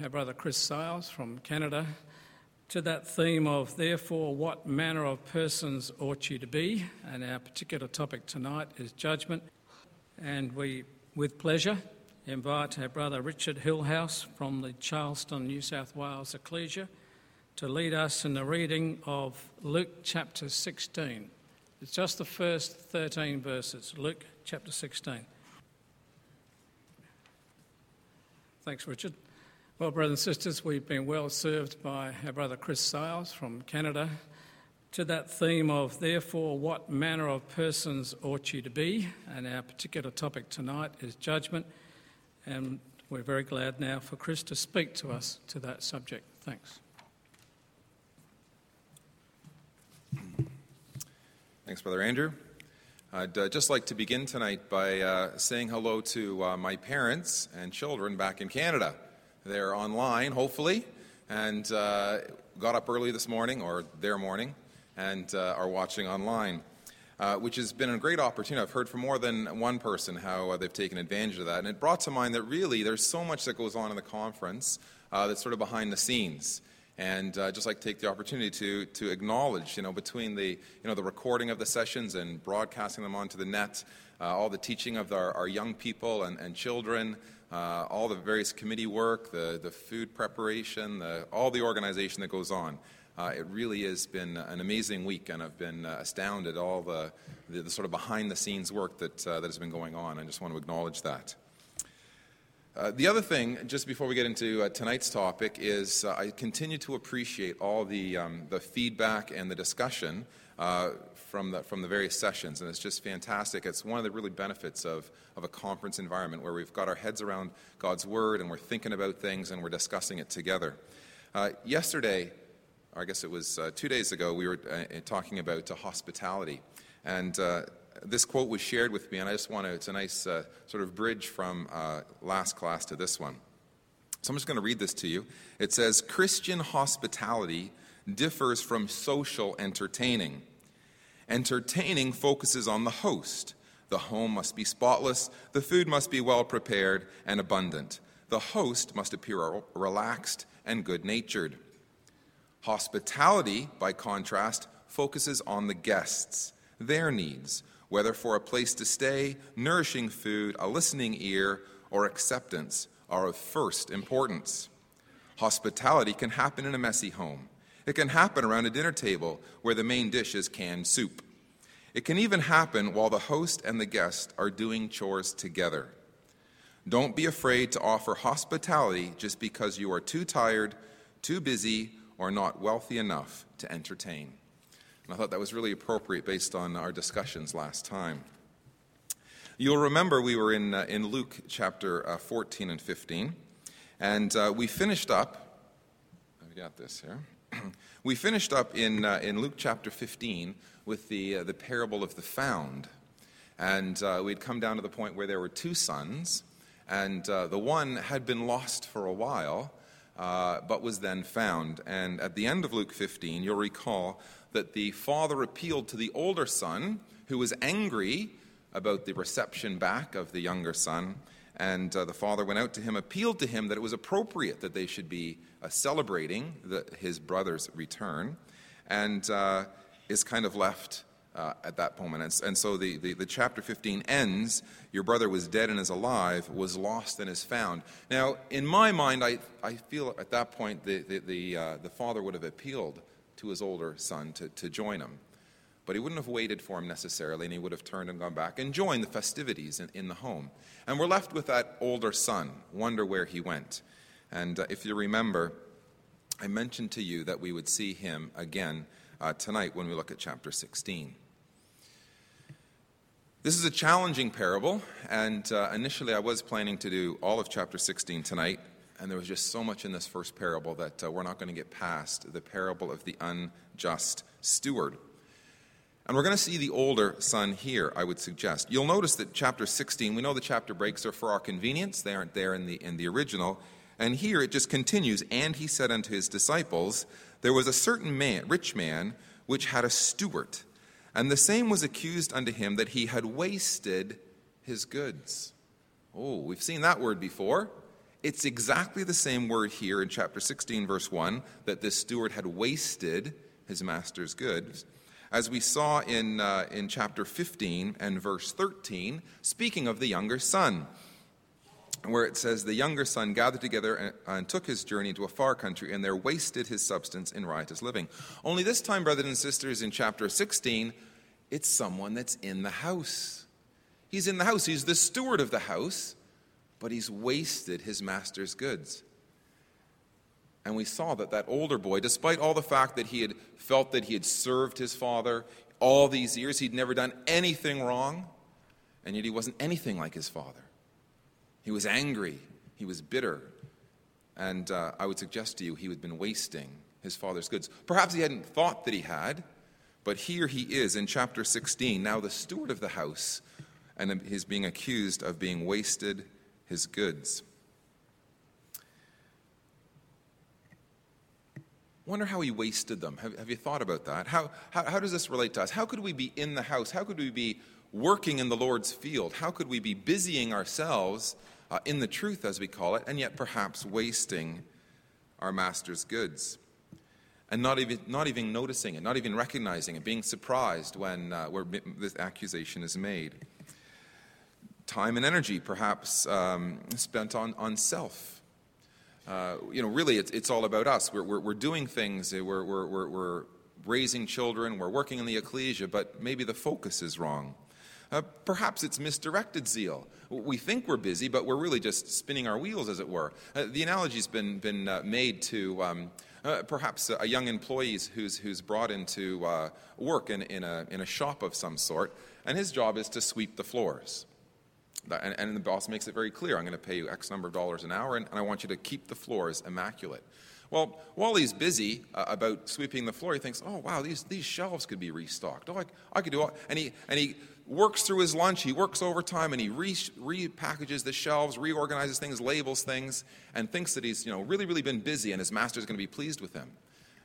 our brother Chris Sales from Canada to that theme of, therefore, what manner of persons ought you to be? And our particular topic tonight is judgment. And we, with pleasure, invite our brother Richard Hillhouse from the Charlestown, New South Wales Ecclesia to lead us in the reading of Luke chapter 16. It's just the first 13 verses, Luke chapter 16. Thanks, Richard. Well, brothers and sisters, we've been well served by our brother Chris Sales from Canada to that theme of, therefore, what manner of persons ought you to be? And our particular topic tonight is judgment. And we're very glad now for Chris to speak to us to that subject. Thanks. Thanks, Brother Andrew. I'd uh, just like to begin tonight by uh, saying hello to uh, my parents and children back in Canada. They're online, hopefully, and uh, got up early this morning, or their morning, and uh, are watching online. Uh, which has been a great opportunity. I've heard from more than one person how uh, they've taken advantage of that. And it brought to mind that really there's so much that goes on in the conference uh, that's sort of behind the scenes. And uh, just like to take the opportunity to, to acknowledge, you know, between the, you know, the recording of the sessions and broadcasting them onto the net, all the teaching of our, our young people and, and children, uh, all the various committee work, the, the food preparation, the, all the organization that goes on. Uh, it really has been an amazing week, and I've been uh, astounded at all the, the, the, sort of behind the scenes work that, uh, that has been going on. I just want to acknowledge that. Uh, the other thing, just before we get into uh, tonight's topic, is I continue to appreciate all the, um, the feedback and the discussion from the, from the various sessions, and it's just fantastic. It's one of the really benefits of, of a conference environment where we've got our heads around God's Word and we're thinking about things and we're discussing it together. Uh, yesterday, I guess it was uh, two days ago, we were uh, talking about hospitality, and uh, this quote was shared with me, and I just want to, it's a nice uh, sort of bridge from uh, last class to this one. So I'm just going to read this to you. It says Christian hospitality differs from social entertaining. Entertaining focuses on the host. The home must be spotless, the food must be well prepared and abundant. The host must appear relaxed and good natured. Hospitality, by contrast, focuses on the guests, their needs, whether for a place to stay, nourishing food, a listening ear, or acceptance, are of first importance. Hospitality can happen in a messy home. It can happen around a dinner table where the main dish is canned soup. It can even happen while the host and the guest are doing chores together. Don't be afraid to offer hospitality just because you are too tired, too busy, or not wealthy enough to entertain. And I thought that was really appropriate based on our discussions last time. You'll remember we were in, uh, in Luke chapter uh, 14 and 15, and uh, we finished up. I've got this here. we finished up in, uh, in Luke chapter 15 with the, uh, the parable of the found. And uh, we'd come down to the point where there were two sons, and uh, the one had been lost for a while, uh, but was then found. And at the end of Luke 15, you'll recall that the father appealed to the older son, who was angry about the reception back of the younger son. And uh, the father went out to him, appealed to him that it was appropriate that they should be uh, celebrating the, his brother's return, and uh, is kind of left uh, at that moment. And, and so the, the, the, chapter 15 ends Your brother was dead and is alive, was lost and is found. Now, in my mind, I, I feel at that point the, the, the, uh, the father would have appealed to his older son to, to join him. But he wouldn't have waited for him necessarily, and he would have turned and gone back and joined the festivities in, in the home. And we're left with that older son, wonder where he went. And uh, if you remember, I mentioned to you that we would see him again uh, tonight when we look at chapter 16. This is a challenging parable, and uh, initially I was planning to do all of chapter 16 tonight, and there was just so much in this first parable that uh, we're not going to get past the parable of the unjust steward. And we're going to see the older son here, I would suggest. You'll notice that chapter 16, we know the chapter breaks are for our convenience, they aren't there in the, in the original. And here it just continues, and he said unto his disciples, There was a certain man, rich man, which had a steward, and the same was accused unto him that he had wasted his goods. Oh, we've seen that word before. it's exactly the same word here in chapter 16, verse 1, that this steward had wasted his master's goods, as we saw in, uh, in chapter 15 and verse 13, speaking of the younger son, where it says, The younger son gathered together and, and took his journey into a far country, and there wasted his substance in riotous living. Only this time, brothers and sisters, in chapter 16, it's someone that's in the house. He's in the house, he's the steward of the house, but he's wasted his master's goods. And we saw that that older boy, despite all the fact that he had felt that he had served his father all these years, he'd never done anything wrong, and yet he wasn't anything like his father. He was angry, he was bitter, and uh, I would suggest to you he had been wasting his father's goods. Perhaps he hadn't thought that he had, but here he is in chapter 16, now the steward of the house, and he's being accused of being wasted his goods. Wonder how he wasted them. Have, have you thought about that? How, how, how does this relate to us? How could we be in the house? How could we be working in the Lord's field? How could we be busying ourselves uh, in the truth, as we call it, and yet perhaps wasting our master's goods? And not even, not even noticing it, not even recognizing it, being surprised when uh, where this accusation is made. Time and energy, perhaps, um, spent on, on self uh, you know, really, it's, it's all about us. We're, we're, we're doing things, uh, we're, we're, we're, raising children, we're working in the ecclesia, but maybe the focus is wrong. Uh, perhaps it's misdirected zeal. We think we're busy, but we're really just spinning our wheels, as it were. Uh, the analogy's been, been uh, made to um, uh, perhaps a young employee who's, who's brought into uh, work in, in, a, in a shop of some sort, and his job is to sweep the floors. And, and, the boss makes it very clear I'm going to pay you X number of dollars an hour, and, and I want you to keep the floors immaculate. Well, while he's busy uh, about sweeping the floor, he thinks, oh, wow, these, these shelves could be restocked. Oh, I, I could do all. And he, and he works through his lunch, he works overtime, and he re- repackages the shelves, reorganizes things, labels things, and thinks that he's you know, really, really been busy and his master's going to be pleased with him.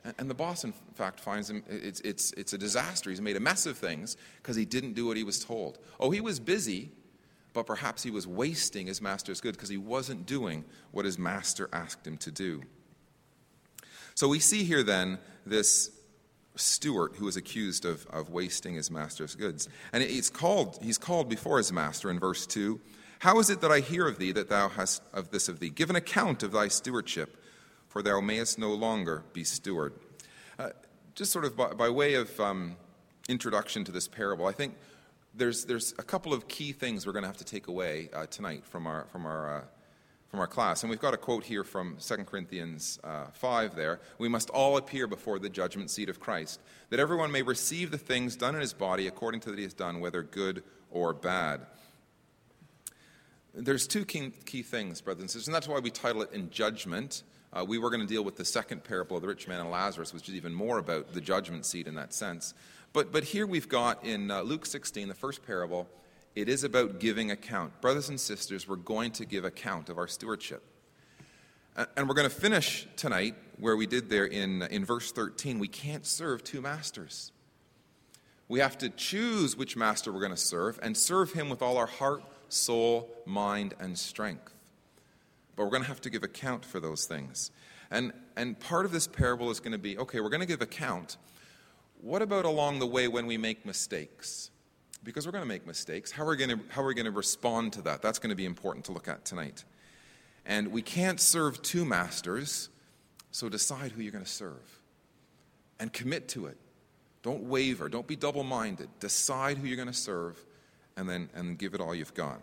And, and the boss, in fact, finds him, it's, it's, it's a disaster. He's made a mess of things because he didn't do what he was told. Oh, he was busy, but perhaps he was wasting his master's good because he wasn't doing what his master asked him to do. So we see here then this steward who is accused of, of wasting his master's goods. And it's called, he's called before his master in verse 2 How is it that I hear of thee that thou hast of this of thee? Give an account of thy stewardship, for thou mayest no longer be steward. Uh, just sort of by, by way of um, introduction to this parable, I think there's, there's a couple of key things we're going to have to take away uh, tonight from our, from, our, uh, from our class. And we've got a quote here from 2 Corinthians uh, 5 there. We must all appear before the judgment seat of Christ, that everyone may receive the things done in his body according to that he has done, whether good or bad. There's two key, key things, brothers and sisters, and that's why we title it In Judgment. Uh, we were going to deal with the second parable of the rich man and Lazarus, which is even more about the judgment seat in that sense. But, but here we've got in uh, Luke 16, the first parable, it is about giving account. Brothers and sisters, we're going to give account of our stewardship. And we're going to finish tonight where we did there in, in verse 13. We can't serve two masters. We have to choose which master we're going to serve and serve him with all our heart, soul, mind, and strength. But we're going to have to give account for those things. And, and part of this parable is going to be okay, we're going to give account, what about along the way when we make mistakes? Because we're going to make mistakes. How are we going to, how are going to respond to that? That's going to be important to look at tonight. And we can't serve two masters, so decide who you're going to serve and commit to it. Don't waver, don't be double minded. Decide who you're going to serve and then and give it all you've got.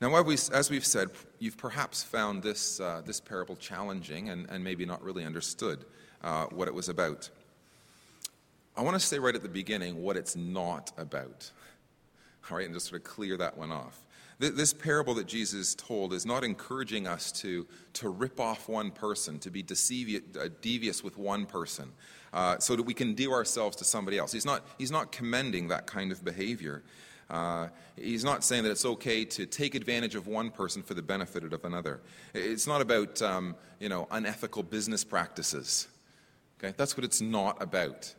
Now, as we've said, you've perhaps found this, uh, this parable challenging and, and maybe not really understood uh, what it was about. I want to say right at the beginning what it's not about. All right, and just sort of clear that one off. This parable that Jesus told is not encouraging us to, to rip off one person, to be uh, devious with one person, uh, so that we can do ourselves to somebody else. He's not, he's not commending that kind of behavior. Uh, he's not saying that it's okay to take advantage of one person for the benefit of another. It's not about um, you know, unethical business practices. Okay? That's what it's not about.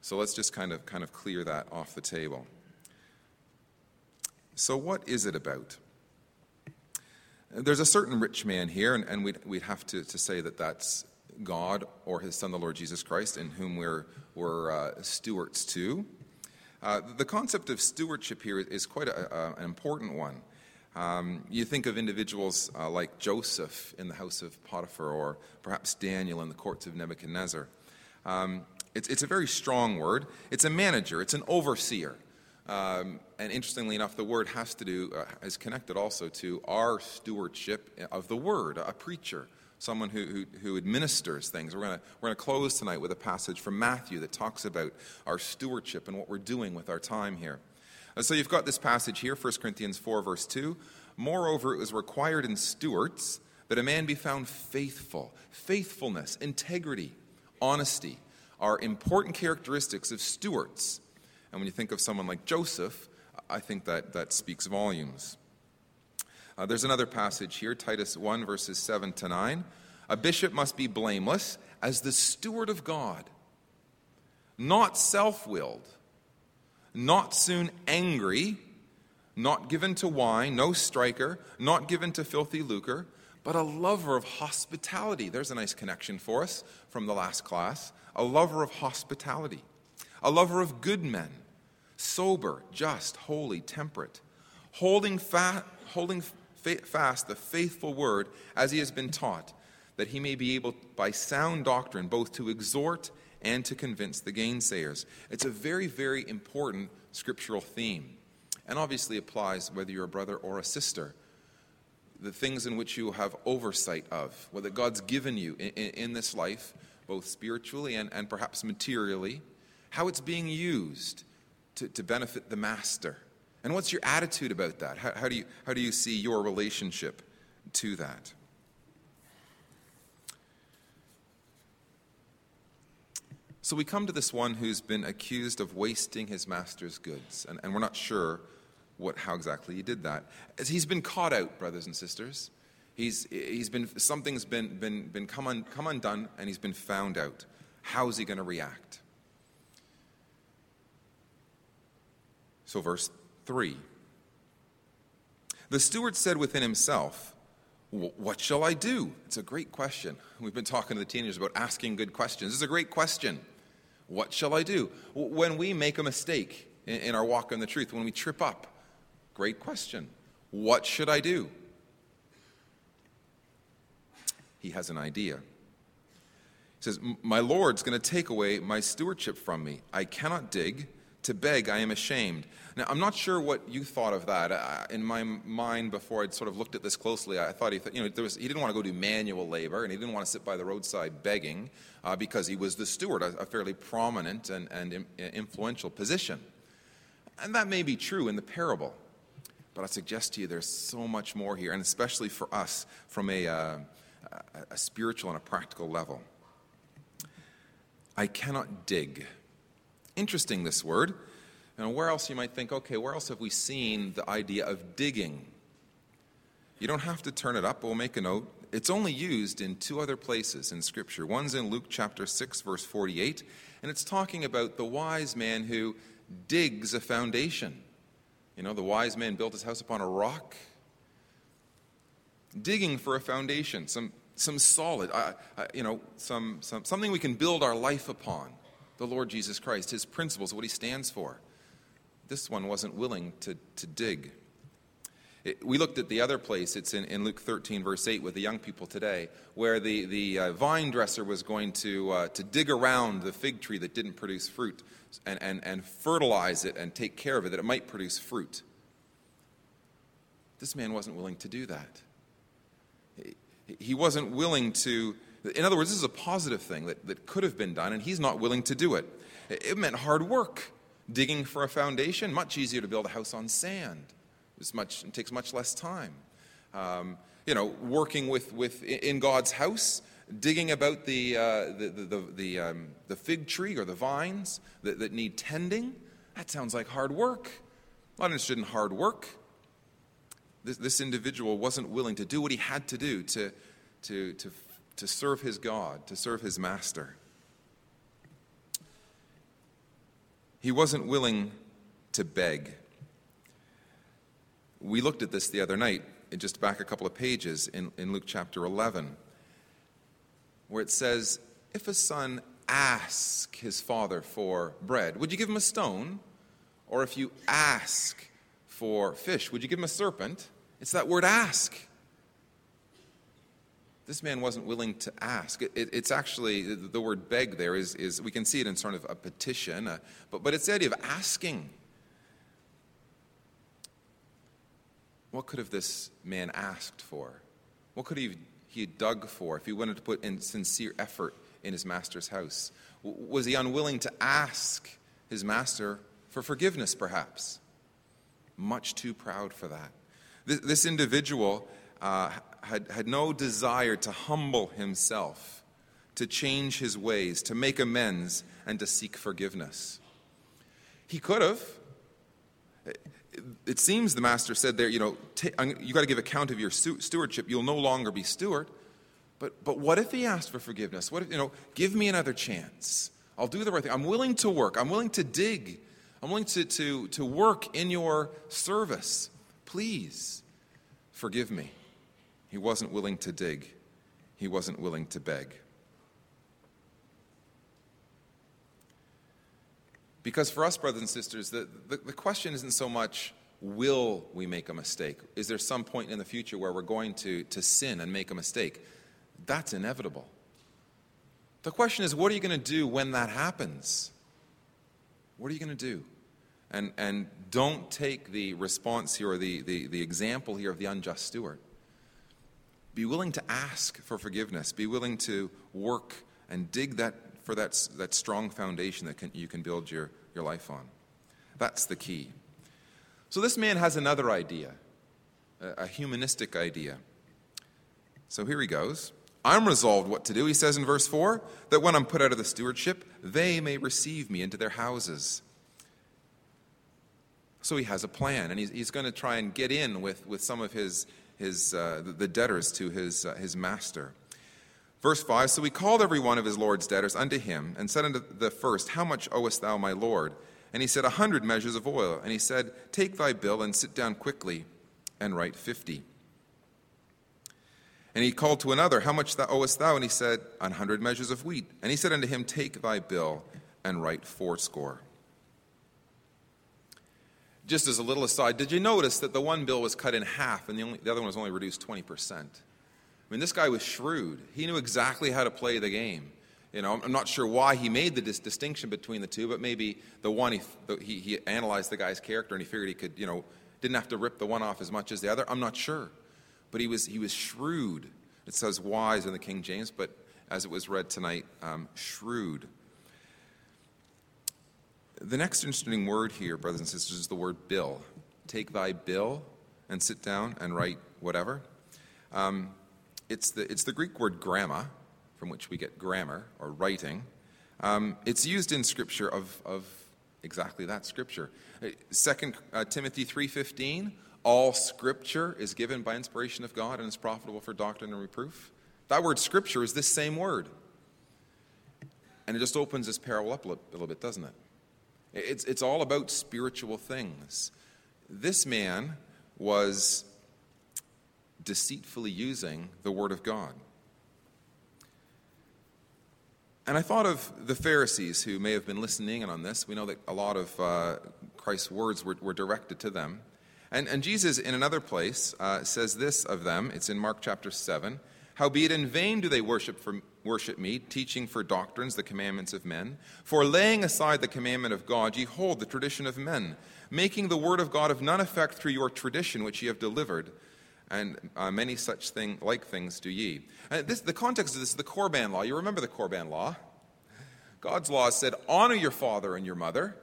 So let's just kind of, kind of clear that off the table. So, what is it about? There's a certain rich man here, and, and we'd, we'd have to, to say that that's God or his Son, the Lord Jesus Christ, in whom we're, we're uh, stewards to. Uh, the concept of stewardship here is quite a, a, an important one. Um, you think of individuals uh, like Joseph in the house of Potiphar, or perhaps Daniel in the courts of Nebuchadnezzar. Um, it's, it's, a very strong word. It's a manager, it's an overseer. Um, and interestingly enough, the word has to do, uh, is connected also to our stewardship of the word, a preacher, someone who, who, who administers things. We're going we're to close tonight with a passage from Matthew that talks about our stewardship and what we're doing with our time here. And so you've got this passage here, 1 Corinthians 4, verse 2. Moreover, it was required in stewards that a man be found faithful. Faithfulness, integrity, honesty are important characteristics of stewards. And when you think of someone like Joseph, I think that, that speaks volumes. Uh, there's another passage here, Titus 1, verses 7 to 9. A bishop must be blameless as the steward of God, not self willed not soon angry, not given to wine, no striker, not given to filthy lucre, but a lover of hospitality. There's a nice connection for us from the last class. A lover of hospitality, a lover of good men, sober, just, holy, temperate, holding, fa- holding fa- fast the faithful word as he has been taught, that he may be able, by sound doctrine, both to exhort and to convince the gainsayers. It's a very, very important scriptural theme, and obviously applies whether you're a brother or a sister. The things in which you have oversight of, whether God's given you in, in, in this life, both spiritually and, and perhaps materially, how it's being used to, to benefit the master. And what's your attitude about that? How, how, do you, how do you see your relationship to that? So we come to this one who's been accused of wasting his master's goods, and, and we're not sure what, how exactly he did that. As he's been caught out, brothers and sisters. He's, he's been, something's been, been, been come, un, come undone, and he's been found out. How is he going to react? So, verse 3 The steward said within himself, What shall I do? It's a great question. We've been talking to the teenagers about asking good questions. It's a great question. What shall I do? When we make a mistake in our walk in the truth, when we trip up, great question. What should I do? He has an idea. He says, My Lord's going to take away my stewardship from me. I cannot dig. To beg, I am ashamed. Now, I'm not sure what you thought of that. in my mind, before I'd sort of looked at this closely, I thought he, th- you know, was, he didn't want to go do manual labor, and he didn't want to sit by the roadside begging uh, because he was the steward, a, a fairly prominent and, and Im- influential position. And that may be true in the parable, but I suggest to you there's so much more here, and especially for us from a, uh, a spiritual and a practical level. I cannot dig. Interesting, this word. And where else you might think, okay, where else have we seen the idea of digging? You don't have to turn it up, we'll make a note. It's only used in two other places in Scripture. One's in Luke chapter 6, verse 48, and it's talking about the wise man who digs a foundation. You know, the wise man built his house upon a rock. Digging for a foundation, some, some solid, uh, uh, you know, some, some, something we can build our life upon the Lord Jesus Christ, his principles, what he stands for. This one wasn't willing to, to dig. It, we looked at the other place, it's in, in Luke 13, verse 8, with the young people today, where the, the uh, vine dresser was going to, uh, to dig around the fig tree that didn't produce fruit and, and, and fertilize it and take care of it that it might produce fruit. This man wasn't willing to do that. He, he wasn't willing to in other words, this is a positive thing that, that could have been done, and he's not willing to do it. It meant hard work, digging for a foundation, much easier to build a house on sand. It's much, it takes much less time. Um, you know, working with, with, in God's house, digging about the, uh, the, the, the, the, um, the, fig tree or the vines that, that need tending, that sounds like hard work. I'm Not interested in hard work. This, this individual wasn't willing to do what he had to do to, to, to to serve his God, to serve his master. He wasn't willing to beg. We looked at this the other night. just back a couple of pages in, in Luke chapter 11, where it says, If a son ask his father for bread, would you give him a stone? Or if you ask for fish, would you give him a serpent? It's that word ask. This man wasn't willing to ask. It, it, it's actually, the word beg there is, is, we can see it in sort of a petition, uh, but, but it's the idea of asking. What could have this man asked for? What could he, he dug for if he wanted to put in sincere effort in his master's house? Was he unwilling to ask his master for forgiveness, perhaps? Much too proud for that. This, this individual uh, had, had no desire to humble himself, to change his ways, to make amends, and to seek forgiveness. He could have it seems the master said there, you know, you got to give account of your stewardship. You'll no longer be steward. But, but what if he asked for forgiveness? What if, you know, give me another chance? I'll do the right thing. I'm willing to work. I'm willing to dig. I'm willing to, to, to work in your service. Please forgive me. He wasn't willing to dig, he wasn't willing to beg. Because for us, brothers and sisters, the, the, the, question isn't so much will we make a mistake? Is there some point in the future where we're going to, to sin and make a mistake? That's inevitable. The question is, what are you going to do when that happens? What are you going to do? And, and don't take the response here or the, the, the example here of the unjust steward. Be willing to ask for forgiveness. Be willing to work and dig that for that, that strong foundation that can, you can build your, your life on. That's the key. So this man has another idea, a, a humanistic idea. So here he goes. I'm resolved what to do, he says in verse 4, that when I'm put out of the stewardship, they may receive me into their houses. So he has a plan, and he's, he's going to try and get in with, with some of his, his, uh, the debtors to his, uh, his master. Verse 5 So he called every one of his Lord's debtors unto him, and said unto the first, How much owest thou my Lord? And he said, A hundred measures of oil. And he said, Take thy bill and sit down quickly, and write fifty. And he called to another, How much thou owest thou? And he said, An hundred measures of wheat. And he said unto him, Take thy bill and write fourscore. Just as a little aside, did you notice that the one bill was cut in half and the, only, the other one was only reduced 20%? I mean, this guy was shrewd. He knew exactly how to play the game. You know, I'm not sure why he made the dis- distinction between the two, but maybe the one he, he, he analyzed the guy's character and he figured he could, you know, didn't have to rip the one off as much as the other. I'm not sure, but he was he was shrewd. It says wise in the King James, but as it was read tonight, um, shrewd. The next interesting word here, brothers and sisters, is the word bill. Take thy bill and sit down and write whatever. Um, it's the, it's the Greek word gramma, from which we get grammar or writing. Um, it's used in Scripture of, of exactly that Scripture. Second uh, Timothy 3.15, all Scripture is given by inspiration of God and is profitable for doctrine and reproof. That word Scripture is this same word. And it just opens this parable up a little bit, doesn't it? It's, it's all about spiritual things. This man was deceitfully using the Word of God. And I thought of the Pharisees who may have been listening in on this. We know that a lot of uh, Christ's words were, were, directed to them. And, and Jesus, in another place, uh, says this of them. It's in Mark chapter 7. Howbeit in vain do they worship, for, worship me, teaching for doctrines the commandments of men. For laying aside the commandment of God, ye hold the tradition of men, making the word of God of none effect through your tradition which ye have delivered and uh, many such thing, like things do ye. And this, the context of this is the Corban law. You remember the Corban law? God's law said, honor your father and your mother.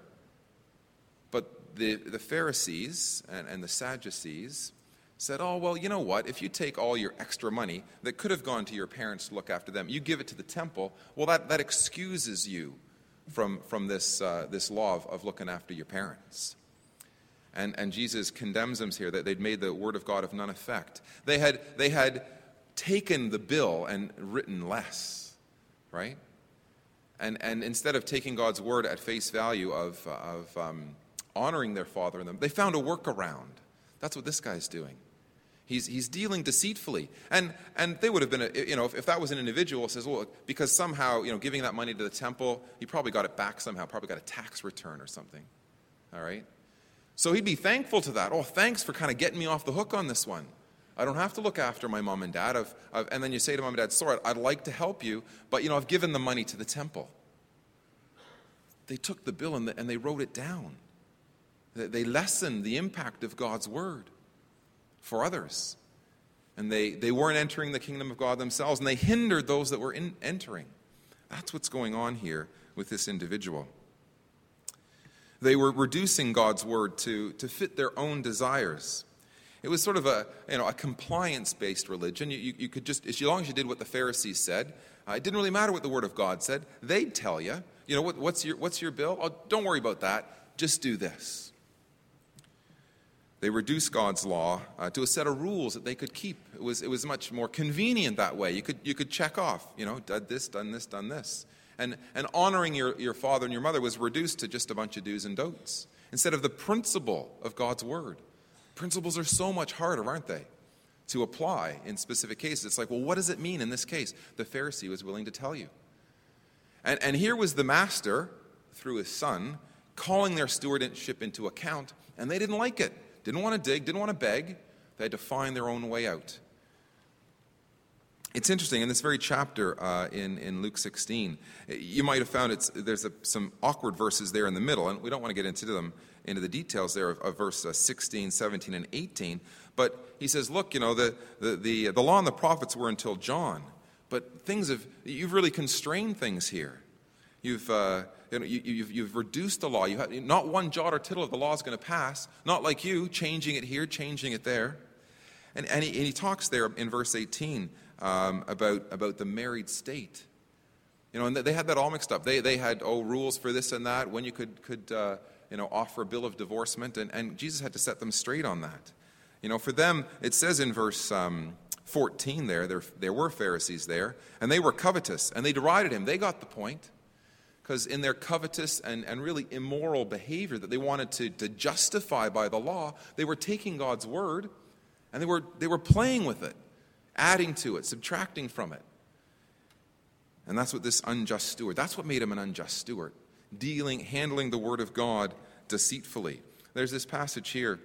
But the, the Pharisees and, and the Sadducees said, oh, well, you know what? If you take all your extra money that could have gone to your parents to look after them, you give it to the temple, well, that, that excuses you from, from this, uh, this law of, of looking after your parents. And, and Jesus condemns them here that they'd made the word of God of none effect. They had, they had taken the bill and written less, right? And, and instead of taking God's word at face value of, of um, honoring their father and them, they found a workaround. That's what this guy's doing. He's, he's dealing deceitfully. And, and they would have been, a, you know, if, if that was an individual, says, well, because somehow, you know, giving that money to the temple, he probably got it back somehow, probably got a tax return or something. All right? So he'd be thankful to that. Oh, thanks for kind of getting me off the hook on this one. I don't have to look after my mom and dad. I've, I've, and then you say to mom and dad, sorry, I'd like to help you, but, you know, I've given the money to the temple. They took the bill and, the, and they wrote it down. They, they lessened the impact of God's word for others. And they, they weren't entering the kingdom of God themselves, and they hindered those that were in, entering. That's what's going on here with this individual. They were reducing God's word to, to fit their own desires. It was sort of a, you know, a compliance based religion. You, you, you, could just, as long as you did what the Pharisees said, uh, it didn't really matter what the Word of God said. They'd tell you, you know, what, what's, your, what's your bill? Oh, don't worry about that. Just do this. They reduced God's law uh, to a set of rules that they could keep. It was, it was much more convenient that way. You could, you could check off, you know, done this, done this, done this. And, and honoring your, your father and your mother was reduced to just a bunch of do's and don'ts instead of the principle of God's word. Principles are so much harder, aren't they, to apply in specific cases. It's like, well, what does it mean in this case? The Pharisee was willing to tell you. And, and here was the master, through his son, calling their stewardship into account, and they didn't like it. Didn't want to dig, didn't want to beg. They had to find their own way out. It's interesting, in this very chapter uh, in, in Luke 16, you might have found it's, there's a, some awkward verses there in the middle, and we don't want to get into them, into the details there of, of verse uh, 16, 17, and 18. But he says, look, you know, the, the, the, the law and the prophets were until John, but things have, you've really constrained things here. You've, uh, you know, you, have you've reduced the law. You have, not one jot or tittle of the law is going to pass. Not like you, changing it here, changing it there. And, and, he, and he talks there in verse 18 um, about, about the married state. You know, and they had that all mixed up. They, they had, oh, rules for this and that, when you could, could uh, you know, offer a bill of divorcement, and, and Jesus had to set them straight on that. You know, for them, it says in verse um, 14 there, there, there were Pharisees there, and they were covetous, and they derided him. They got the point because in their covetous and, and really immoral behavior that they wanted to, to justify by the law, they were taking God's word and they were, they were playing with it, adding to it, subtracting from it. And that's what this unjust steward, that's what made him an unjust steward, dealing, handling the word of God deceitfully. There's this passage here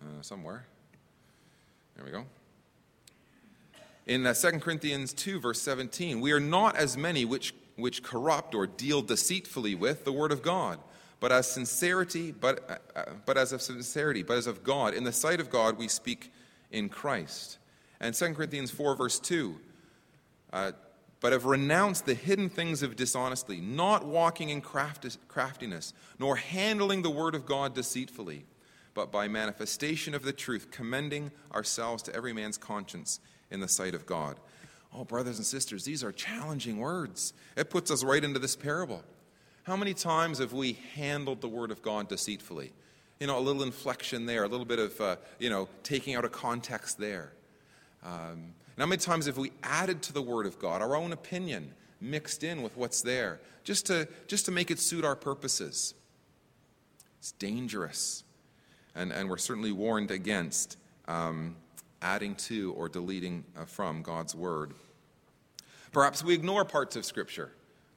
uh, somewhere. There we go in uh, 2 Corinthians 2, verse 17, we are not as many which, which corrupt or deal deceitfully with the word of God, but as sincerity, but, uh, uh, but as of sincerity, but as of God. In the sight of God, we speak in Christ. And 2 Corinthians 4, verse 2, uh, but have renounced the hidden things of dishonesty, not walking in craftiness, nor handling the word of God deceitfully, but by manifestation of the truth, commending ourselves to every man's conscience in the sight of God. Oh, brothers and sisters, these are challenging words. It puts us right into this parable. How many times have we handled the Word of God deceitfully? You know, a little inflection there, a little bit of, uh, you know, taking out a context there. Um, and how many times have we added to the Word of God our own opinion mixed in with what's there just to, just to make it suit our purposes? It's dangerous. And, and we're certainly warned against um, adding to or deleting uh, from God's Word. Perhaps we ignore parts of Scripture.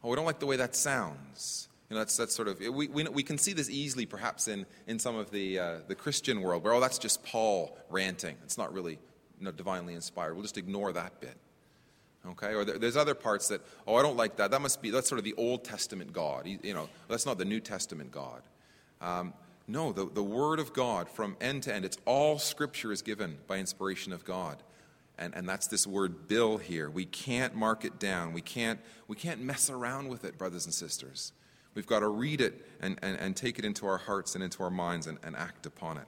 Oh, we don't like the way that sounds. You know, that's, that's sort of, we, we, we can see this easily perhaps in, in some of the, uh, the Christian world where, oh, that's just Paul ranting. It's not really you know, divinely inspired. We'll just ignore that bit. Okay? Or there, there's other parts that, oh, I don't like that. That must be, that's sort of the Old Testament God. You know, that's not the New Testament God. Um, no, the, the Word of God from end to end, it's all Scripture is given by inspiration of God. And, and that's this word bill here. We can't mark it down. We can't, we can't mess around with it, brothers and sisters. We've got to read it and, and, and take it into our hearts and into our minds and, and act upon it.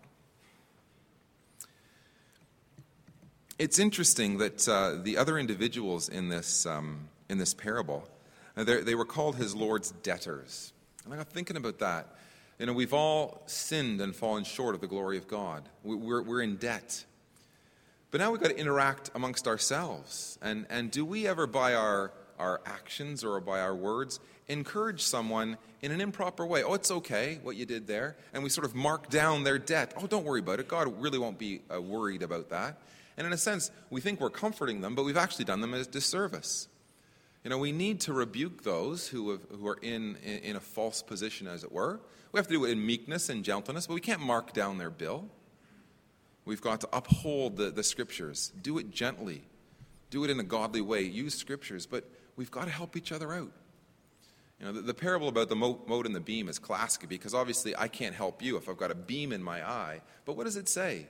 It's interesting that uh, the other individuals in this, um, in this parable, uh, they were called his Lord's debtors. And I got thinking about that. You know, we've all sinned and fallen short of the glory of God. We're, we're in debt. But now we've got to interact amongst ourselves. And, and do we ever, by our, our actions or by our words encourage someone in an improper way. Oh, it's okay what you did there. And we sort of mark down their debt. Oh, don't worry about it. God really won't be uh, worried about that. And in a sense, we think we're comforting them, but we've actually done them a disservice. You know, we need to rebuke those who, have, who are in, in, a false position, as it were. We have to do it in meekness and gentleness, but we can't mark down their bill. We've got to uphold the, the scriptures, do it gently, do it in a godly way, use scriptures, but we've got to help each other out. You know, the, the parable about the mote and the beam is classic because obviously I can't help you if I've got a beam in my eye. But what does it say?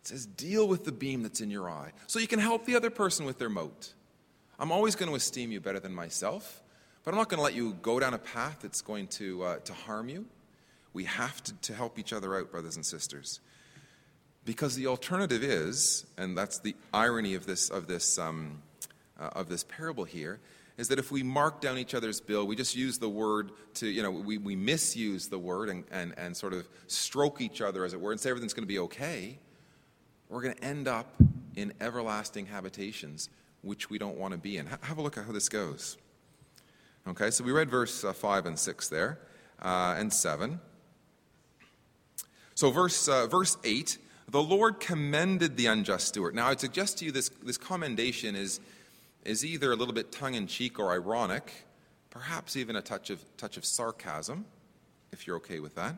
It says, deal with the beam that's in your eye so you can help the other person with their mote. I'm always going to esteem you better than myself, but I'm not going to let you go down a path that's going to, uh, to harm you. We have to, to help each other out, brothers and sisters. Because the alternative is, and that's the irony of this, of this, um, uh, of this parable here, is that if we mark down each other's bill, we just use the word to, you know, we, we misuse the word and, and, and sort of stroke each other, as it were, and say everything's going to be okay, we're going to end up in everlasting habitations, which we don't want to be in. Have a look at how this goes. Okay, so we read verse uh, 5 and 6 there, uh, and 7. So, verse, uh, verse 8 the Lord commended the unjust steward. Now, I'd suggest to you this, this commendation is, is either a little bit tongue in cheek or ironic, perhaps even a touch of, touch of sarcasm, if you're okay with that.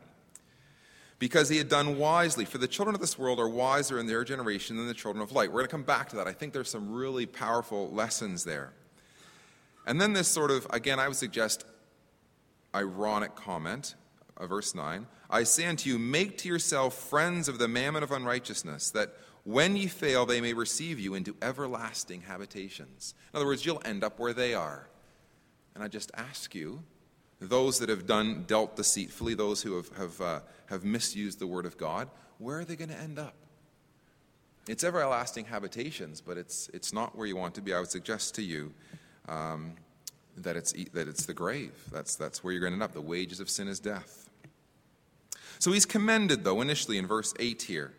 Because he had done wisely. For the children of this world are wiser in their generation than the children of light. We're going to come back to that. I think there's some really powerful lessons there. And then this sort of, again, I would suggest ironic comment, verse 9 I say unto you, make to yourself friends of the mammon of unrighteousness, that when ye fail, they may receive you into everlasting habitations. In other words, you'll end up where they are. And I just ask you, those that have done dealt deceitfully, those who have, have, uh, have misused the word of God, where are they going to end up? It's everlasting habitations, but it's, it's not where you want to be. I would suggest to you um, that, it's, that it's the grave. That's, that's where you're going to end up. The wages of sin is death. So he's commended, though, initially in verse 8 here.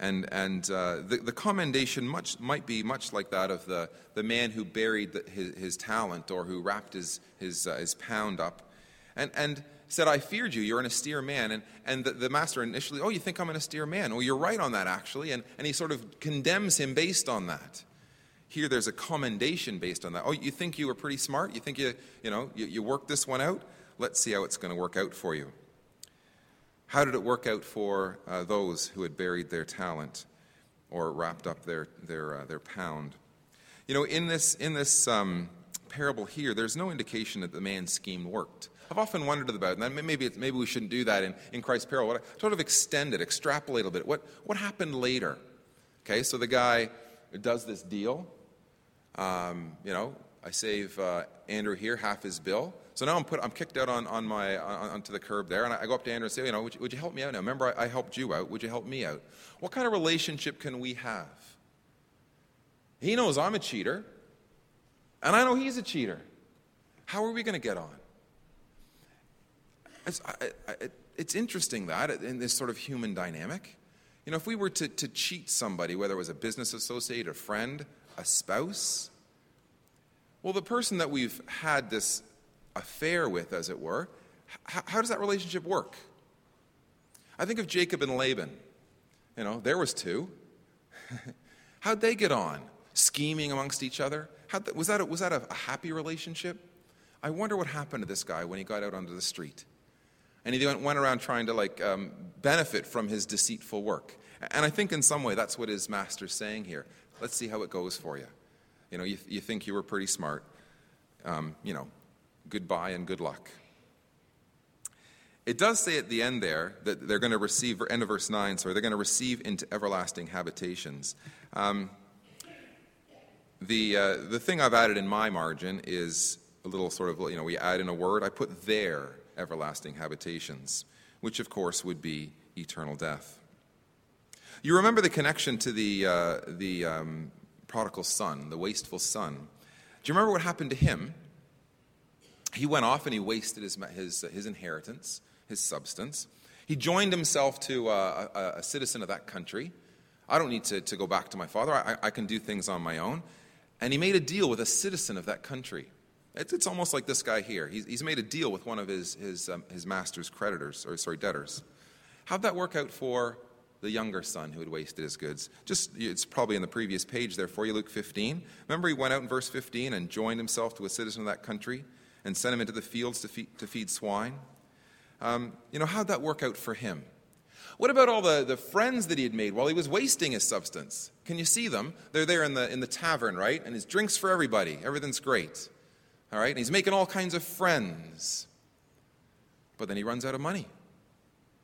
And, and uh, the, the commendation much, might be much like that of the, the man who buried the, his, his talent or who wrapped his, his, uh, his pound up and, and said, I feared you, you're an austere man. And, and the, the master initially, Oh, you think I'm an austere man? Well, you're right on that, actually. And, and he sort of condemns him based on that. Here, there's a commendation based on that. Oh, you think you were pretty smart? You think you, you know, you, you worked this one out? Let's see how it's going to work out for you. How did it work out for uh, those who had buried their talent or wrapped up their, their, uh, their pound? You know, in this, in this um, parable here, there's no indication that the man's scheme worked. I've often wondered about it, and maybe, maybe we shouldn't do that in, in Christ's parable. Sort of extend it, extrapolate a bit. What, what happened later? Okay, so the guy does this deal. Um, you know, I save uh, Andrew here half his bill. So now I'm put, I'm kicked out on, on my, on, onto the curb there, and I, go up to Andrew and say, you know, would you, would you help me out now? Remember, I, I helped you out. Would you help me out? What kind of relationship can we have? He knows I'm a cheater, and I know he's a cheater. How are we going to get on? It's, I, I, it's, interesting that in this sort of human dynamic. You know, if we were to, to cheat somebody, whether it was a business associate, a friend, a spouse, well, the person that we've had this affair with, as it were, how, how does that relationship work? I think of Jacob and Laban. You know, there was two. How'd they get on? Scheming amongst each other? Was that, a, was that a, a happy relationship? I wonder what happened to this guy when he got out onto the street. And he went, went around trying to like um, benefit from his deceitful work. And I think in some way that's what his master's saying here. Let's see how it goes for you. You know, you, you think you were pretty smart. Um, you know, goodbye and good luck. It does say at the end there that they're going to receive, end of verse 9, sorry, they're going to receive into everlasting habitations. Um, the, uh, the thing I've added in my margin is a little sort of, you know, we add in a word. I put their everlasting habitations, which of course would be eternal death. You remember the connection to the, uh, the um, prodigal son, the wasteful son. Do you remember what happened to him? He went off and he wasted his, his, his inheritance, his substance. He joined himself to uh, a, a, citizen of that country. I don't need to, to go back to my father. I, I can do things on my own. and he made a deal with a citizen of that country. It's, it's almost like this guy here. He's, he's made a deal with one of his, his, um, his master's creditors, or sorry, debtors. How'd that work out for the younger son who had wasted his goods? Just, it's probably in the previous page there for you, Luke 15. Remember, he went out in verse 15 and joined himself to a citizen of that country and sent him into the fields to feed, to feed swine? Um, you know, how'd that work out for him? What about all the, the friends that he had made while he was wasting his substance? Can you see them? They're there in the, in the tavern, right? And his drinks for everybody. Everything's great. All right? And he's making all kinds of friends. But then he runs out of money.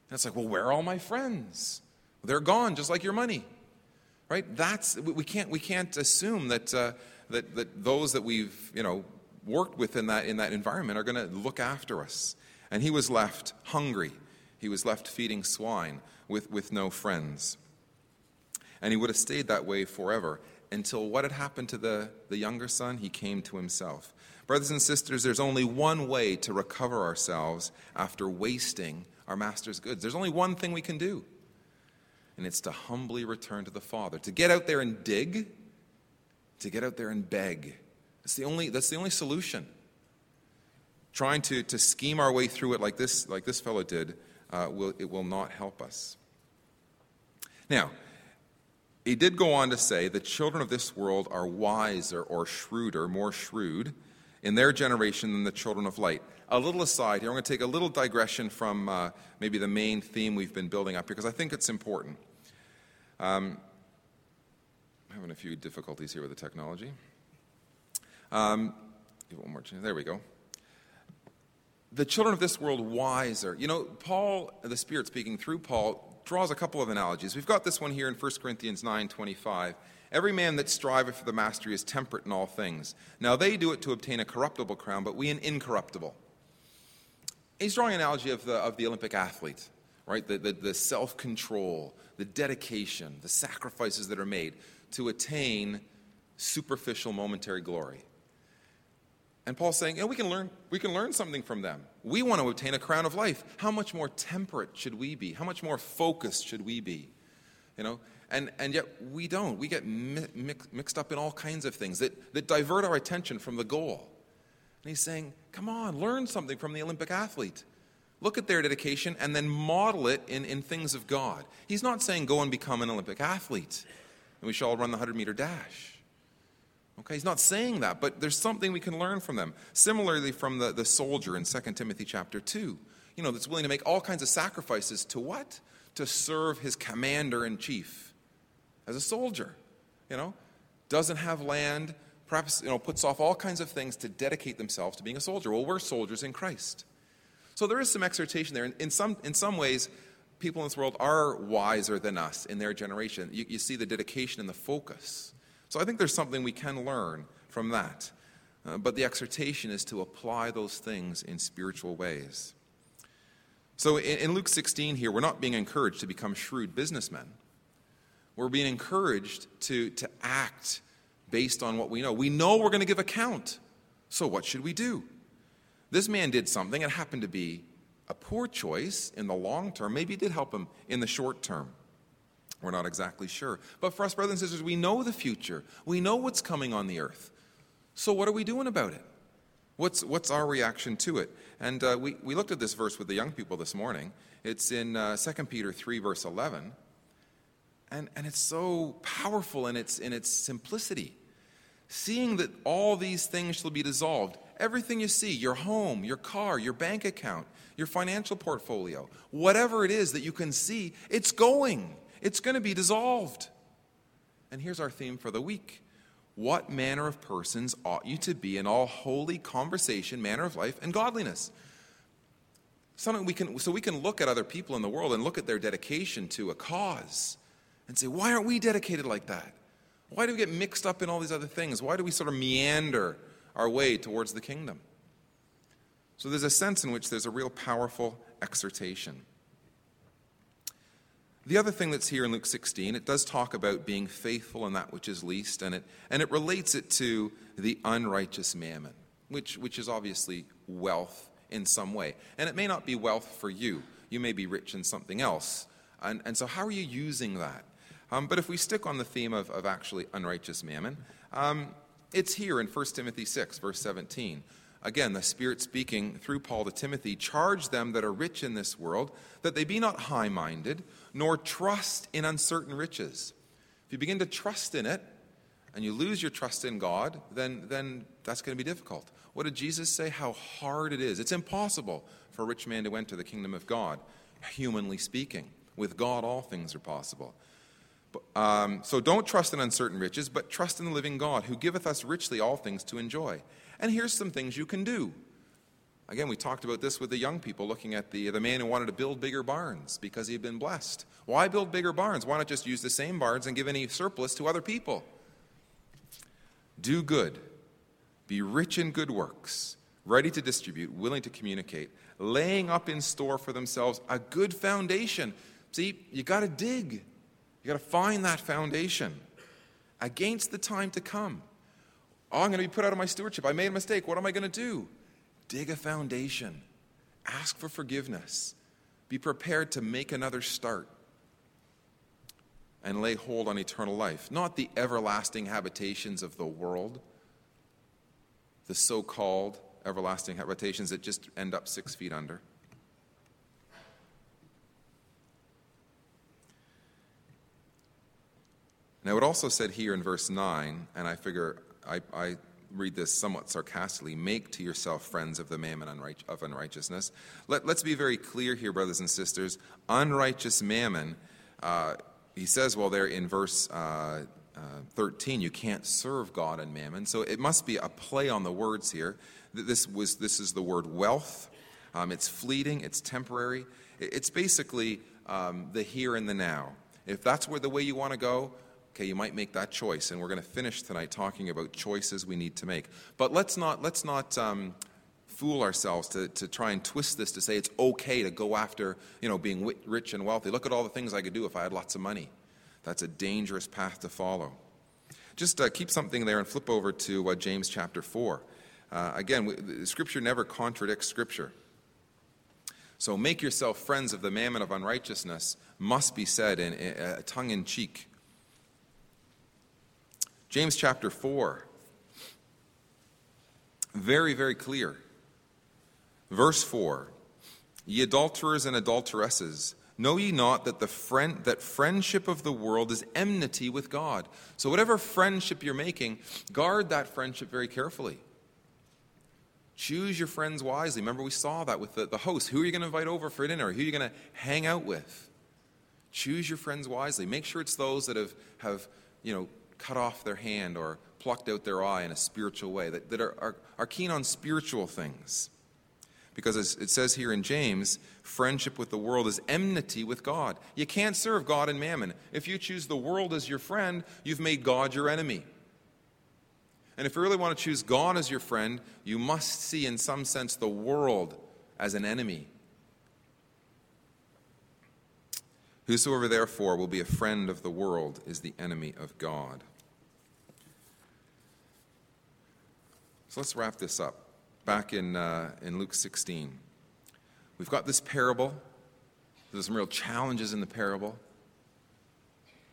And it's like, well, where are all my friends? They're gone, just like your money. Right? That's, we can't, we can't assume that, uh, that, that those that we've, you know, worked with in that, in that environment are going to look after us. And he was left hungry. He was left feeding swine with, with no friends. And he would have stayed that way forever until what had happened to the, the younger son? He came to himself. Brothers and sisters, there's only one way to recover ourselves after wasting our master's goods. There's only one thing we can do, and it's to humbly return to the Father, to get out there and dig, to get out there and beg. That's the only, that's the only solution. Trying to, to scheme our way through it like this, like this fellow did, uh, will, it will not help us. Now, he did go on to say the children of this world are wiser or shrewder, more shrewd in their generation than the children of light. A little aside here, I'm going to take a little digression from uh, maybe the main theme we've been building up here because I think it's important. Um, I'm having a few difficulties here with the technology. Um, one more. There we go. The children of this world wiser. You know, Paul, the Spirit speaking through Paul, draws a couple of analogies. We've got this one here in 1 Corinthians 9 25. Every man that striveth for the mastery is temperate in all things. Now they do it to obtain a corruptible crown, but we an incorruptible. He's drawing an analogy of the, of the Olympic athlete, right? The, the, the self control, the dedication, the sacrifices that are made to attain superficial momentary glory. And Paul's saying, know, we can learn, we can learn something from them. We want to obtain a crown of life. How much more temperate should we be? How much more focused should we be? You know, and, and yet we don't. We get mi- mix, mixed up in all kinds of things that, that divert our attention from the goal. And he's saying, come on, learn something from the Olympic athlete. Look at their dedication and then model it in, in things of God. He's not saying go and become an Olympic athlete and we shall all run the 100 meter dash. Okay, he's not saying that, but there's something we can learn from them. Similarly, from the, the soldier in 2 Timothy chapter 2, you know, that's willing to make all kinds of sacrifices to what? To serve his commander in chief as a soldier, you know, doesn't have land, perhaps, you know, puts off all kinds of things to dedicate themselves to being a soldier. Well, we're soldiers in Christ. So there is some exhortation there. In, some, in some ways, people in this world are wiser than us in their generation. You, you see the dedication and the focus. So I think there's something we can learn from that. Uh, but the exhortation is to apply those things in spiritual ways. So in, in Luke 16 here, we're not being encouraged to become shrewd businessmen. We're being encouraged to, to act based on what we know. We know we're going to give account. So what should we do? This man did something. It happened to be a poor choice in the long term. Maybe it did help him in the short term. We're not exactly sure. But for us, brothers and sisters, we know the future. We know what's coming on the earth. So what are we doing about it? What's, what's our reaction to it? And uh, we, we looked at this verse with the young people this morning. It's in uh, 2 Peter 3, verse 11. And, and it's so powerful in its, in its simplicity. Seeing that all these things shall be dissolved, everything you see, your home, your car, your bank account, your financial portfolio, whatever it is that you can see, it's going. It's going to be dissolved. And here's our theme for the week What manner of persons ought you to be in all holy conversation, manner of life, and godliness? Something we can, so we can look at other people in the world and look at their dedication to a cause and say, why aren't we dedicated like that? Why do we get mixed up in all these other things? Why do we sort of meander our way towards the kingdom? So there's a sense in which there's a real powerful exhortation. The other thing that's here in Luke 16, it does talk about being faithful in that which is least, and it, and it relates it to the unrighteous mammon, which, which is obviously wealth in some way. And it may not be wealth for you, you may be rich in something else. And, and so, how are you using that? Um, but if we stick on the theme of, of actually unrighteous mammon, um, it's here in 1 Timothy 6, verse 17. Again, the Spirit speaking through Paul to Timothy, charge them that are rich in this world, that they be not high minded, nor trust in uncertain riches. If you begin to trust in it, and you lose your trust in God, then, then that's going to be difficult. What did Jesus say? How hard it is. It's impossible for a rich man to enter the kingdom of God, humanly speaking. With God, all things are possible. Um, so don't trust in uncertain riches, but trust in the living God, who giveth us richly all things to enjoy. And here's some things you can do. Again, we talked about this with the young people looking at the, the man who wanted to build bigger barns because he had been blessed. Why build bigger barns? Why not just use the same barns and give any surplus to other people? Do good, be rich in good works, ready to distribute, willing to communicate, laying up in store for themselves a good foundation. See, you got to dig, you got to find that foundation against the time to come. Oh, I'm going to be put out of my stewardship. I made a mistake. What am I going to do? Dig a foundation, ask for forgiveness, be prepared to make another start and lay hold on eternal life, not the everlasting habitations of the world, the so called everlasting habitations that just end up six feet under. Now, it also said here in verse 9, and I figure I, I read this somewhat sarcastically make to yourself friends of the mammon of unrighteousness. Let, us be very clear here, brothers and sisters. Unrighteous mammon. Uh, he says, well, there in verse uh, uh, 13, you can't serve God and mammon. So it must be a play on the words here. This, was, this is the word wealth. Um, it's fleeting, it's temporary. It's basically um, the here and the now. If that's where the way you want to go, okay, you might make that choice. And we're going to finish tonight talking about choices we need to make. But let's not, let's not um, fool ourselves to, to try and twist this to say it's okay to go after you know, being rich and wealthy. Look at all the things I could do if I had lots of money. That's a dangerous path to follow. Just uh, keep something there and flip over to uh, James chapter 4. Uh, again, we, Scripture never contradicts Scripture. So make yourself friends of the mammon of unrighteousness must be said in, in uh, tongue in cheek. James chapter 4. Very, very clear. Verse 4 Ye adulterers and adulteresses, know ye not that, the friend, that friendship of the world is enmity with God? So, whatever friendship you're making, guard that friendship very carefully. Choose your friends wisely. Remember, we saw that with the, the host. Who are you going to invite over for dinner? Who are you going to hang out with? Choose your friends wisely. Make sure it's those that have, have you know, cut off their hand or plucked out their eye in a spiritual way, that, that are, are, are keen on spiritual things. Because as it says here in James, friendship with the world is enmity with God. You can't serve God and mammon. If you choose the world as your friend, you've made God your enemy. And if you really want to choose God as your friend, you must see, in some sense, the world as an enemy. Whosoever therefore will be a friend of the world is the enemy of God. So let's wrap this up back in, uh, in Luke 16. We've got this parable. There's some real challenges in the parable.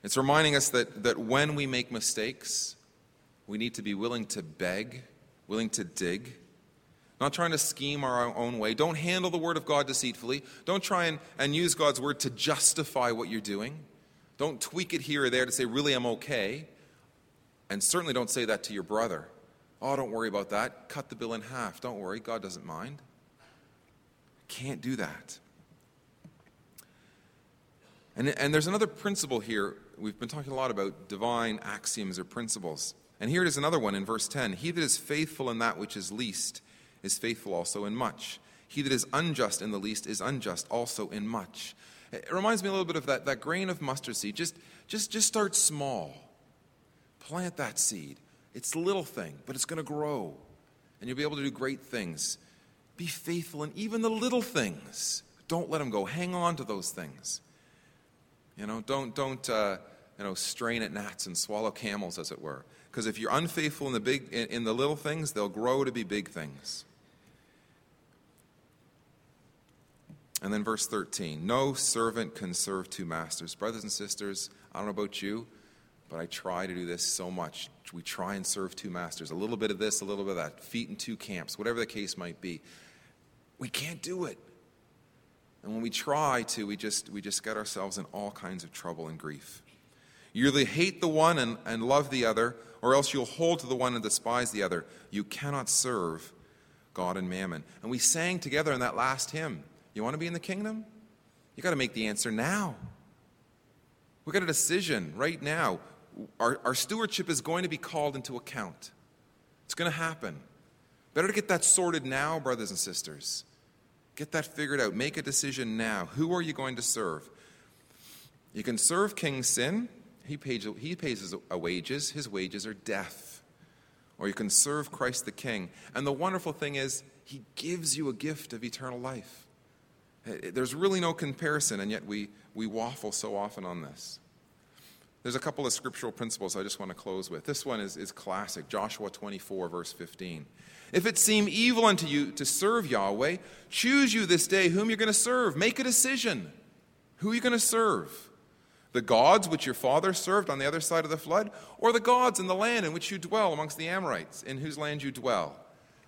It's reminding us that, that when we make mistakes, we need to be willing to beg, willing to dig, not trying to scheme our own way. Don't handle the Word of God deceitfully. Don't try and, and use God's Word to justify what you're doing. Don't tweak it here or there to say, really, I'm okay. And certainly don't say that to your brother. Oh, don't worry about that. Cut the bill in half. Don't worry, God doesn't mind. Can't do that. And, and there's another principle here. We've been talking a lot about divine axioms or principles. And here it is another one in verse 10 He that is faithful in that which is least is faithful also in much. He that is unjust in the least is unjust also in much. It reminds me a little bit of that, that grain of mustard seed. Just, just, just start small. Plant that seed. It's a little thing, but it's going to grow. And you'll be able to do great things. Be faithful in even the little things. Don't let them go. Hang on to those things. You know, don't, don't uh, you know, strain at gnats and swallow camels, as it were. Because if you're unfaithful in the, big, in, in the little things, they'll grow to be big things. And then verse 13 No servant can serve two masters. Brothers and sisters, I don't know about you, but I try to do this so much. We try and serve two masters, a little bit of this, a little bit of that, feet in two camps, whatever the case might be. We can't do it. And when we try to, we just, we just get ourselves in all kinds of trouble and grief. You either hate the one and, and love the other, or else you'll hold to the one and despise the other. You cannot serve God and mammon. And we sang together in that last hymn You want to be in the kingdom? You got to make the answer now. We got a decision right now. Our, our stewardship is going to be called into account. It's going to happen. Better to get that sorted now, brothers and sisters. Get that figured out. Make a decision now. Who are you going to serve? You can serve King Sin. He pays, he pays his uh, wages. His wages are death. Or you can serve Christ the King. And the wonderful thing is, he gives you a gift of eternal life. Eh, eh, there's really no comparison, and yet we, we waffle so often on this. There's a couple of scriptural principles I just want to close with. This one is, is classic Joshua 24, verse 15. If it seem evil unto you to serve Yahweh, choose you this day whom you're going to serve. Make a decision. Who are you going to serve? The gods which your father served on the other side of the flood, or the gods in the land in which you dwell amongst the Amorites, in whose land you dwell?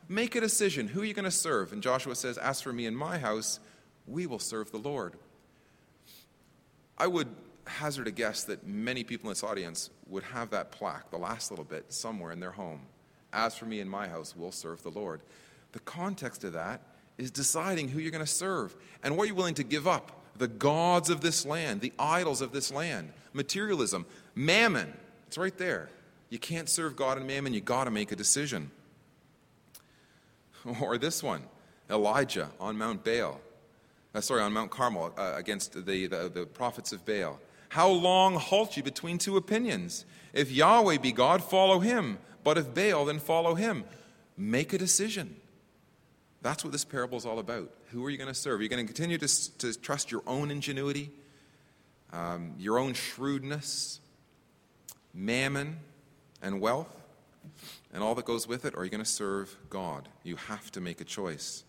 Make a decision. Who are you going to serve? And Joshua says, As for me and my house, we will serve the Lord. I would hazard a guess that many people in this audience would have that plaque, the last little bit, somewhere in their home. As for me and my house, we'll serve the Lord. The context of that is deciding who you're going to serve and what you're willing to give up the gods of this land, the idols of this land, materialism, mammon. It's right there. You can't serve God and mammon, you got to make a decision. Or this one Elijah on Mount Baal. Uh, sorry, on Mount Carmel uh, against the, the, the prophets of Baal. How long halt you between two opinions? If Yahweh be God, follow him. But if Baal, then follow him. Make a decision. That's what this parable is all about. Who are you going to serve? Are you going to continue to, to trust your own ingenuity, um, your own shrewdness, mammon, and wealth, and all that goes with it? Or are you going to serve God? You have to make a choice.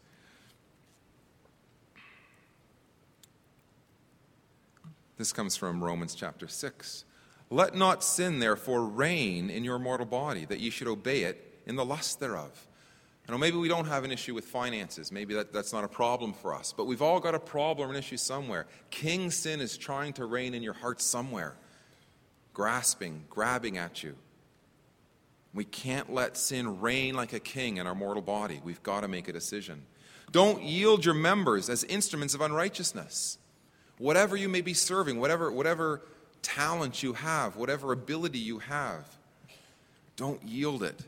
This comes from Romans chapter 6. Let not sin, therefore, reign in your mortal body, that ye should obey it in the lust thereof. You know, maybe we don't have an issue with finances. Maybe that, that's not a problem for us. But we've all got a problem or an issue somewhere. King sin is trying to reign in your heart somewhere, grasping, grabbing at you. We can't let sin reign like a king in our mortal body. We've got to make a decision. Don't yield your members as instruments of unrighteousness. Whatever you may be serving, whatever, whatever talent you have, whatever ability you have, don't yield it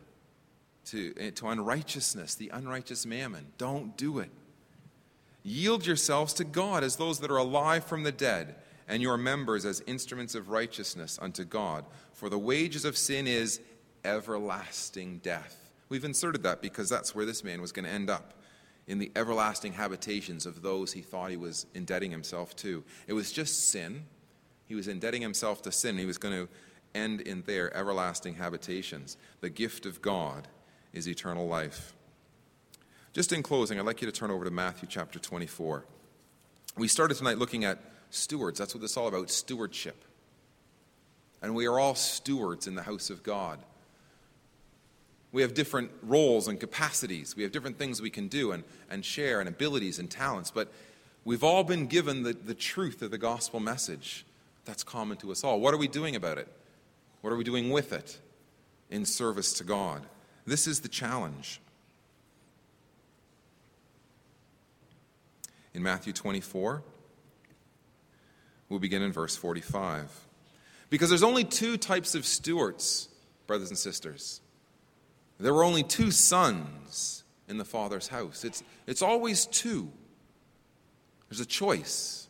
to, eh, to unrighteousness, the unrighteous mammon. Don't do it. Yield yourselves to God as those that are alive from the dead, and your members as instruments of righteousness unto God. For the wages of sin is everlasting death. We've inserted that because that's where this man was going to end up in the everlasting habitations of those he thought he was indebting himself to. It was just sin. He was indebting himself to sin. He was going to end in their everlasting habitations. The gift of God is eternal life. Just in closing, I'd like you to turn over to Matthew chapter 24. We started tonight looking at stewards. That's what this all about stewardship. And we are all stewards in the house of God. We have different roles and capacities. We have different things we can do and, and share and abilities and talents. But we've all been given the, the truth of the gospel message that's common to us all. What are we doing about it? What are we doing with it in service to God? This is the challenge. In Matthew 24, we'll begin in verse 45. Because there's only two types of stewards, brothers and sisters. There were only two sons in the Father's house. It's, it's always two. There's a choice.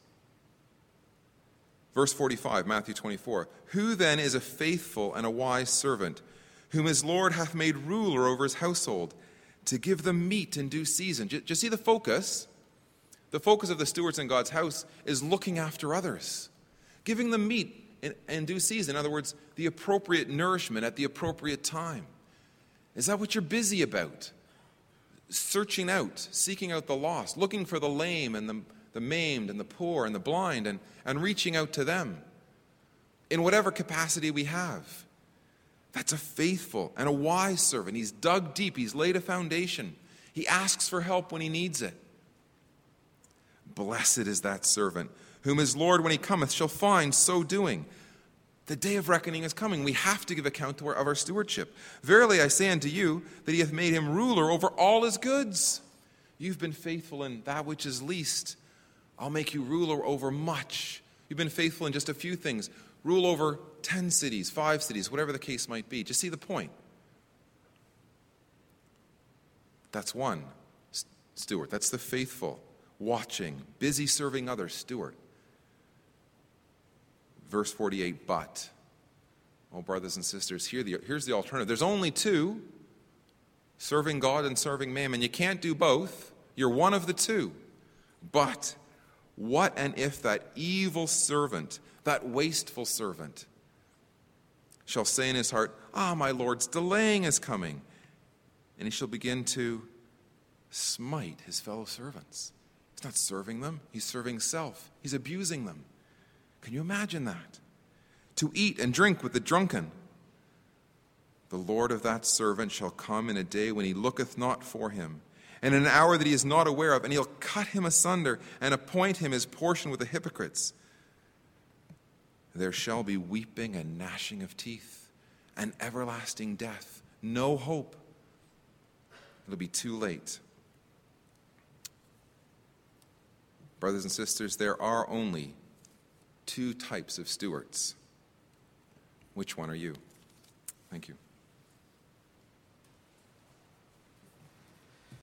Verse 45, Matthew 24. Who then is a faithful and a wise servant, whom his Lord hath made ruler over his household, to give them meat in due season? Do you see the focus? The focus of the stewards in God's house is looking after others, giving them meat in, in due season. In other words, the appropriate nourishment at the appropriate time. Is that what you're busy about? Searching out, seeking out the lost, looking for the lame and the, the maimed and the poor and the blind and, and reaching out to them. in whatever capacity we have. That's a faithful and a wise servant. He's dug deep, he's laid a foundation. He asks for help when he needs it. Blessed is that servant, whom his Lord, when he cometh, shall find so doing. The day of reckoning is coming. We have to give account of our stewardship. Verily I say unto you that he hath made him ruler over all his goods. You've been faithful in that which is least. I'll make you ruler over much. You've been faithful in just a few things. Rule over 10 cities, five cities, whatever the case might be. Just see the point. That's one steward. That's the faithful, watching, busy serving others steward. Verse 48, but. Oh, brothers and sisters, here the, here's the alternative. There's only two serving God and serving mammon. You can't do both. You're one of the two. But what and if that evil servant, that wasteful servant, shall say in his heart, Ah, my Lord's delaying is coming, and he shall begin to smite his fellow servants. He's not serving them, he's serving self, he's abusing them. Can you imagine that? To eat and drink with the drunken. The Lord of that servant shall come in a day when he looketh not for him, and in an hour that he is not aware of, and he'll cut him asunder and appoint him his portion with the hypocrites. There shall be weeping and gnashing of teeth, and everlasting death, no hope. It'll be too late. Brothers and sisters, there are only two types of stewards. Which one are you? Thank you.